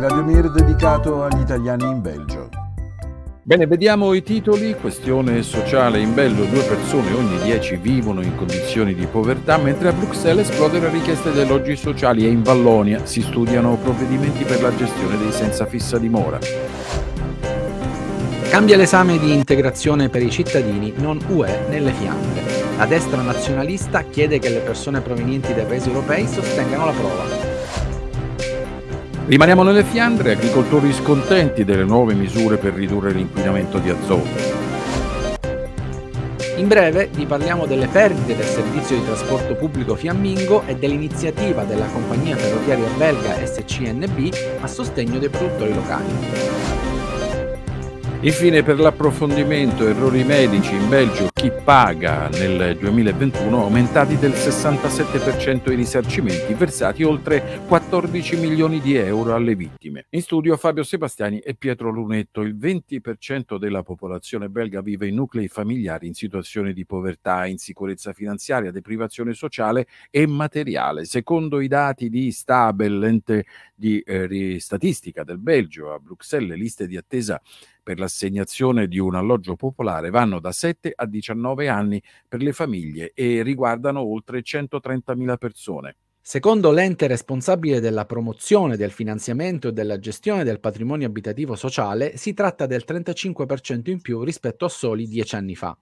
Radio Mir dedicato agli italiani in Belgio. Bene, vediamo i titoli. Questione sociale in Belgio. Due persone ogni dieci vivono in condizioni di povertà, mentre a Bruxelles esplode la richiesta degli alloggi sociali e in Vallonia si studiano provvedimenti per la gestione dei senza fissa dimora. Cambia l'esame di integrazione per i cittadini non UE nelle Fiandre. La destra nazionalista chiede che le persone provenienti dai paesi europei sostengano la prova. Rimaniamo nelle Fiandre, agricoltori scontenti delle nuove misure per ridurre l'inquinamento di azoto. In breve vi parliamo delle perdite del servizio di trasporto pubblico fiammingo e dell'iniziativa della compagnia ferroviaria belga SCNB a sostegno dei produttori locali. Infine per l'approfondimento errori medici in Belgio chi paga nel 2021 aumentati del 67% i risarcimenti versati oltre 14 milioni di euro alle vittime. In studio Fabio Sebastiani e Pietro Lunetto. Il 20% della popolazione belga vive in nuclei familiari in situazioni di povertà, insicurezza finanziaria, deprivazione sociale e materiale. Secondo i dati di Stabel, l'ente di eh, statistica del Belgio, a Bruxelles le liste di attesa per l'assegnazione di un alloggio popolare vanno da 7 a 19 anni per le famiglie e riguardano oltre 130.000 persone. Secondo l'ente responsabile della promozione, del finanziamento e della gestione del patrimonio abitativo sociale, si tratta del 35% in più rispetto a soli dieci anni fa.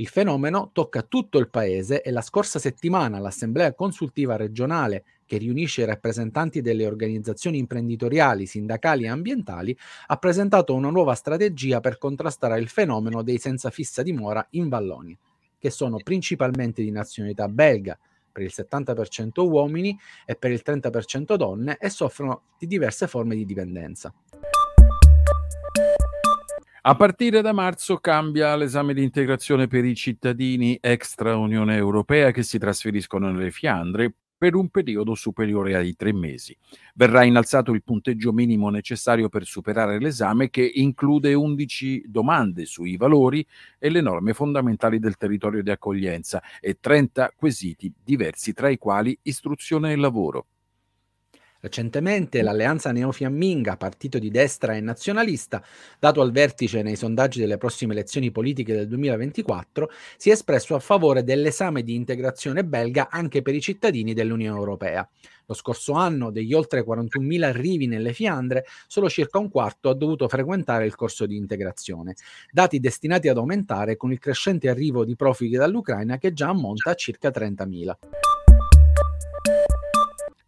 Il fenomeno tocca tutto il paese e la scorsa settimana l'Assemblea consultiva regionale, che riunisce i rappresentanti delle organizzazioni imprenditoriali, sindacali e ambientali, ha presentato una nuova strategia per contrastare il fenomeno dei senza fissa dimora in Vallonia, che sono principalmente di nazionalità belga, per il 70% uomini e per il 30% donne e soffrono di diverse forme di dipendenza. A partire da marzo cambia l'esame di integrazione per i cittadini extra Unione Europea che si trasferiscono nelle Fiandre per un periodo superiore ai tre mesi. Verrà innalzato il punteggio minimo necessario per superare l'esame che include 11 domande sui valori e le norme fondamentali del territorio di accoglienza e 30 quesiti diversi tra i quali istruzione e lavoro. Recentemente l'alleanza neofiamminga, partito di destra e nazionalista, dato al vertice nei sondaggi delle prossime elezioni politiche del 2024, si è espresso a favore dell'esame di integrazione belga anche per i cittadini dell'Unione Europea. Lo scorso anno, degli oltre 41.000 arrivi nelle Fiandre, solo circa un quarto ha dovuto frequentare il corso di integrazione, dati destinati ad aumentare con il crescente arrivo di profughi dall'Ucraina che già ammonta a circa 30.000.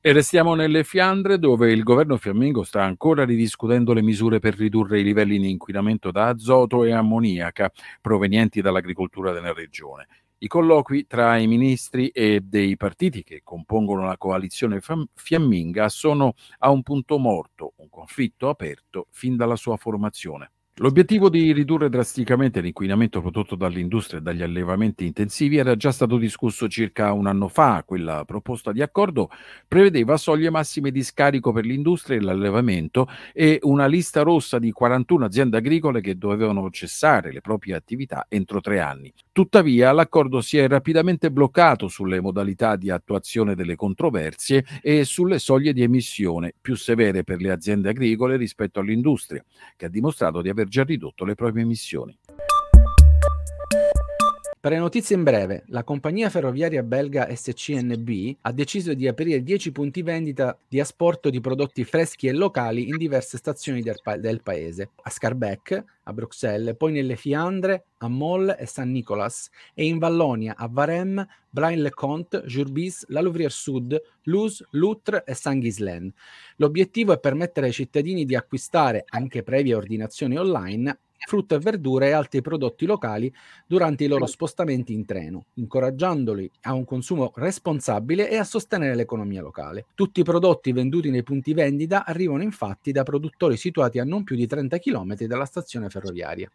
E restiamo nelle Fiandre dove il governo fiammingo sta ancora ridiscutendo le misure per ridurre i livelli di inquinamento da azoto e ammoniaca provenienti dall'agricoltura della regione. I colloqui tra i ministri e dei partiti che compongono la coalizione fiamminga sono a un punto morto, un conflitto aperto fin dalla sua formazione. L'obiettivo di ridurre drasticamente l'inquinamento prodotto dall'industria e dagli allevamenti intensivi era già stato discusso circa un anno fa. Quella proposta di accordo prevedeva soglie massime di scarico per l'industria e l'allevamento e una lista rossa di 41 aziende agricole che dovevano cessare le proprie attività entro tre anni. Tuttavia l'accordo si è rapidamente bloccato sulle modalità di attuazione delle controversie e sulle soglie di emissione più severe per le aziende agricole rispetto all'industria, che ha dimostrato di aver aver già ridotto le proprie emissioni. Per le notizie in breve, la compagnia ferroviaria belga SCNB ha deciso di aprire 10 punti vendita di asporto di prodotti freschi e locali in diverse stazioni del, pa- del paese, a Scarbeck, a Bruxelles, poi nelle Fiandre, a Moll e San Nicolas e in Vallonia, a Varem, Brain-le-Comte, Jurbis, La Louvrier Sud, Luz, Loutre e Saint-Ghislaine. L'obiettivo è permettere ai cittadini di acquistare, anche previa ordinazione online, frutta e verdura e altri prodotti locali durante i loro spostamenti in treno, incoraggiandoli a un consumo responsabile e a sostenere l'economia locale. Tutti i prodotti venduti nei punti vendita arrivano infatti da produttori situati a non più di 30 km dalla stazione ferroviaria.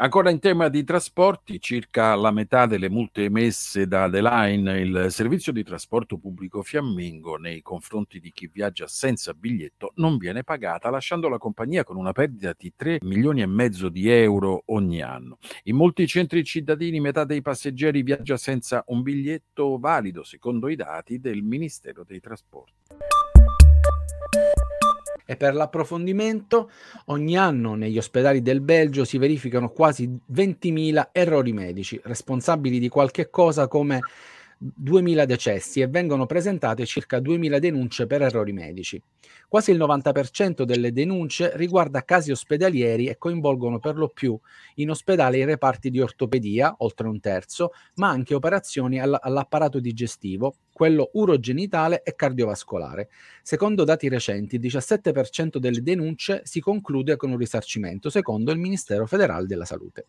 Ancora in tema di trasporti, circa la metà delle multe emesse da The Line, il servizio di trasporto pubblico fiammingo nei confronti di chi viaggia senza biglietto non viene pagata, lasciando la compagnia con una perdita di 3 milioni e mezzo di euro ogni anno. In molti centri cittadini metà dei passeggeri viaggia senza un biglietto valido, secondo i dati del Ministero dei Trasporti. E per l'approfondimento, ogni anno negli ospedali del Belgio si verificano quasi 20.000 errori medici, responsabili di qualche cosa come 2.000 decessi e vengono presentate circa 2.000 denunce per errori medici. Quasi il 90% delle denunce riguarda casi ospedalieri e coinvolgono per lo più in ospedale i reparti di ortopedia, oltre un terzo, ma anche operazioni all- all'apparato digestivo, quello urogenitale e cardiovascolare. Secondo dati recenti, il 17% delle denunce si conclude con un risarcimento, secondo il Ministero federale della Salute.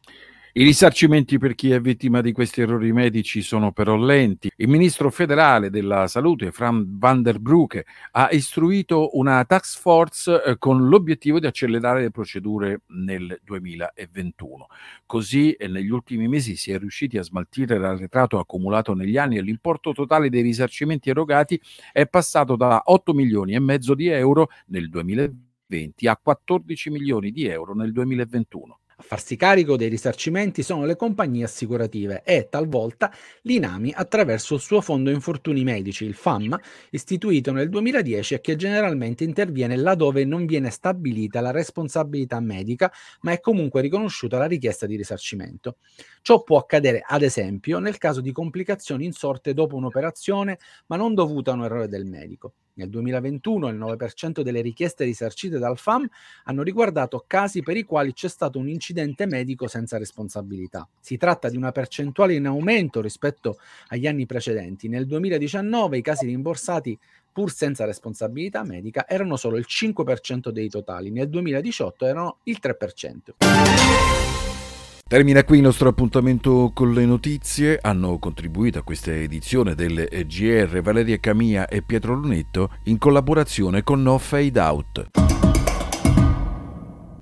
I risarcimenti per chi è vittima di questi errori medici sono però lenti. Il ministro federale della salute, Fran van der Broek, ha istruito una task force eh, con l'obiettivo di accelerare le procedure nel 2021. Così eh, negli ultimi mesi si è riusciti a smaltire l'arretrato accumulato negli anni e l'importo totale dei risarcimenti erogati è passato da 8 milioni e mezzo di euro nel 2020 a 14 milioni di euro nel 2021. A farsi carico dei risarcimenti sono le compagnie assicurative e talvolta l'INAMI attraverso il suo fondo infortuni medici, il FAM, istituito nel 2010 e che generalmente interviene laddove non viene stabilita la responsabilità medica, ma è comunque riconosciuta la richiesta di risarcimento. Ciò può accadere, ad esempio, nel caso di complicazioni insorte dopo un'operazione, ma non dovute a un errore del medico. Nel 2021 il 9% delle richieste risarcite dal FAM hanno riguardato casi per i quali c'è stato un incidente medico senza responsabilità. Si tratta di una percentuale in aumento rispetto agli anni precedenti. Nel 2019 i casi rimborsati pur senza responsabilità medica erano solo il 5% dei totali, nel 2018 erano il 3%. Termina qui il nostro appuntamento con le notizie. Hanno contribuito a questa edizione del GR Valeria Camia e Pietro Lunetto in collaborazione con No Fade Out.